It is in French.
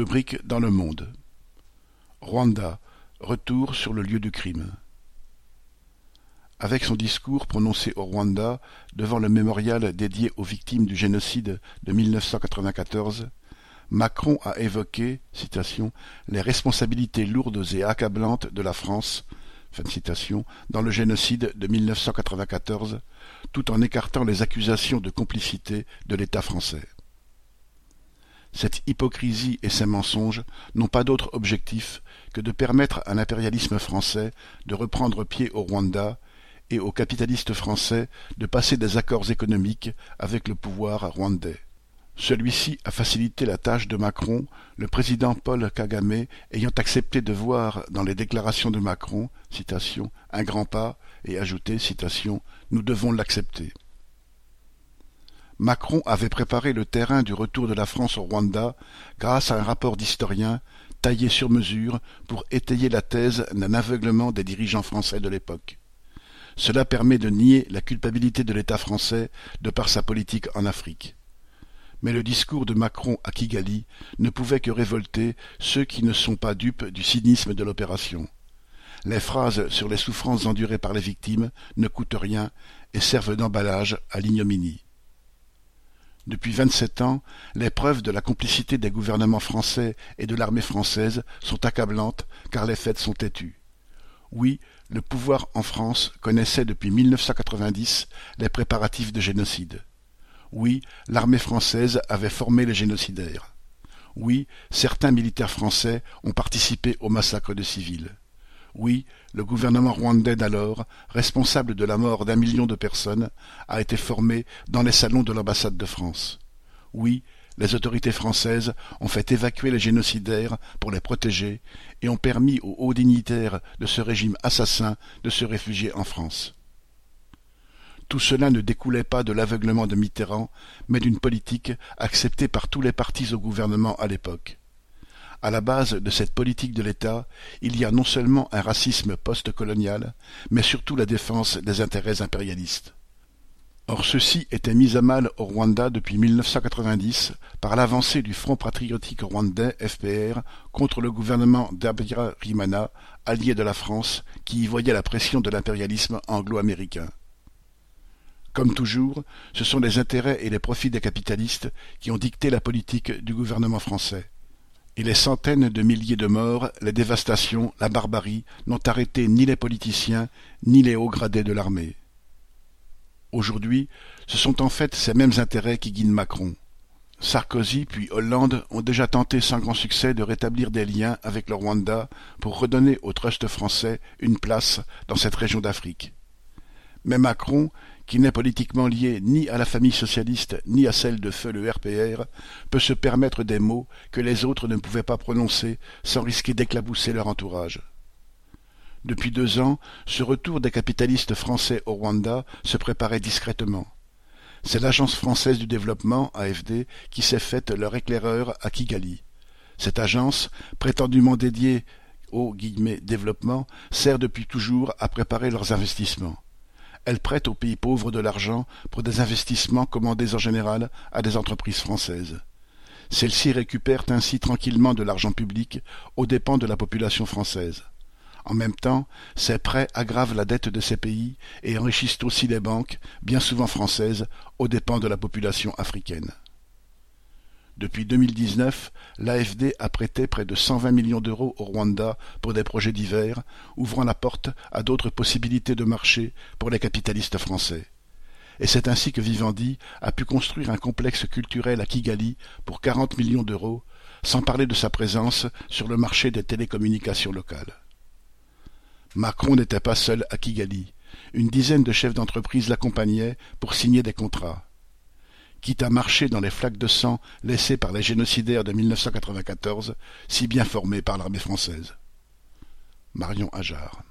Rubrique dans le monde. Rwanda. Retour sur le lieu du crime. Avec son discours prononcé au Rwanda devant le mémorial dédié aux victimes du génocide de 1994, Macron a évoqué les responsabilités lourdes et accablantes de la France fin de citation, dans le génocide de 1994, tout en écartant les accusations de complicité de l'État français. Cette hypocrisie et ces mensonges n'ont pas d'autre objectif que de permettre à l'impérialisme français de reprendre pied au Rwanda et aux capitalistes français de passer des accords économiques avec le pouvoir rwandais. Celui-ci a facilité la tâche de Macron, le président Paul Kagame ayant accepté de voir dans les déclarations de Macron un grand pas et ajouté citation, Nous devons l'accepter. Macron avait préparé le terrain du retour de la France au Rwanda grâce à un rapport d'historien taillé sur mesure pour étayer la thèse d'un aveuglement des dirigeants français de l'époque. Cela permet de nier la culpabilité de l'État français de par sa politique en Afrique. Mais le discours de Macron à Kigali ne pouvait que révolter ceux qui ne sont pas dupes du cynisme de l'opération. Les phrases sur les souffrances endurées par les victimes ne coûtent rien et servent d'emballage à l'ignominie. Depuis vingt-sept ans, les preuves de la complicité des gouvernements français et de l'armée française sont accablantes car les faits sont têtus. Oui, le pouvoir en France connaissait depuis 1990 les préparatifs de génocide. Oui, l'armée française avait formé les génocidaires. Oui, certains militaires français ont participé au massacre de civils. Oui, le gouvernement rwandais d'alors, responsable de la mort d'un million de personnes, a été formé dans les salons de l'ambassade de France. Oui, les autorités françaises ont fait évacuer les génocidaires pour les protéger et ont permis aux hauts dignitaires de ce régime assassin de se réfugier en France. Tout cela ne découlait pas de l'aveuglement de Mitterrand, mais d'une politique acceptée par tous les partis au gouvernement à l'époque. À la base de cette politique de l'État, il y a non seulement un racisme post-colonial, mais surtout la défense des intérêts impérialistes. Or ceci était mis à mal au Rwanda depuis 1990 par l'avancée du Front patriotique rwandais FPR contre le gouvernement d'Abiyarimana, allié de la France, qui y voyait la pression de l'impérialisme anglo-américain. Comme toujours, ce sont les intérêts et les profits des capitalistes qui ont dicté la politique du gouvernement français les centaines de milliers de morts, les dévastations, la barbarie n'ont arrêté ni les politiciens ni les hauts gradés de l'armée. Aujourd'hui, ce sont en fait ces mêmes intérêts qui guident Macron. Sarkozy puis Hollande ont déjà tenté sans grand succès de rétablir des liens avec le Rwanda pour redonner au trust français une place dans cette région d'Afrique. Mais Macron, qui n'est politiquement lié ni à la famille socialiste ni à celle de feu le RPR, peut se permettre des mots que les autres ne pouvaient pas prononcer sans risquer d'éclabousser leur entourage. Depuis deux ans, ce retour des capitalistes français au Rwanda se préparait discrètement. C'est l'Agence française du développement, AFD, qui s'est faite leur éclaireur à Kigali. Cette agence, prétendument dédiée au développement, sert depuis toujours à préparer leurs investissements. Elle prête aux pays pauvres de l'argent pour des investissements commandés en général à des entreprises françaises. Celles-ci récupèrent ainsi tranquillement de l'argent public aux dépens de la population française. En même temps, ces prêts aggravent la dette de ces pays et enrichissent aussi les banques, bien souvent françaises, aux dépens de la population africaine. Depuis 2019, l'AFD a prêté près de 120 millions d'euros au Rwanda pour des projets divers, ouvrant la porte à d'autres possibilités de marché pour les capitalistes français. Et c'est ainsi que Vivendi a pu construire un complexe culturel à Kigali pour 40 millions d'euros, sans parler de sa présence sur le marché des télécommunications locales. Macron n'était pas seul à Kigali. Une dizaine de chefs d'entreprise l'accompagnaient pour signer des contrats quitte à marcher dans les flaques de sang laissées par les génocidaires de 1994, si bien formés par l'armée française. Marion Ajar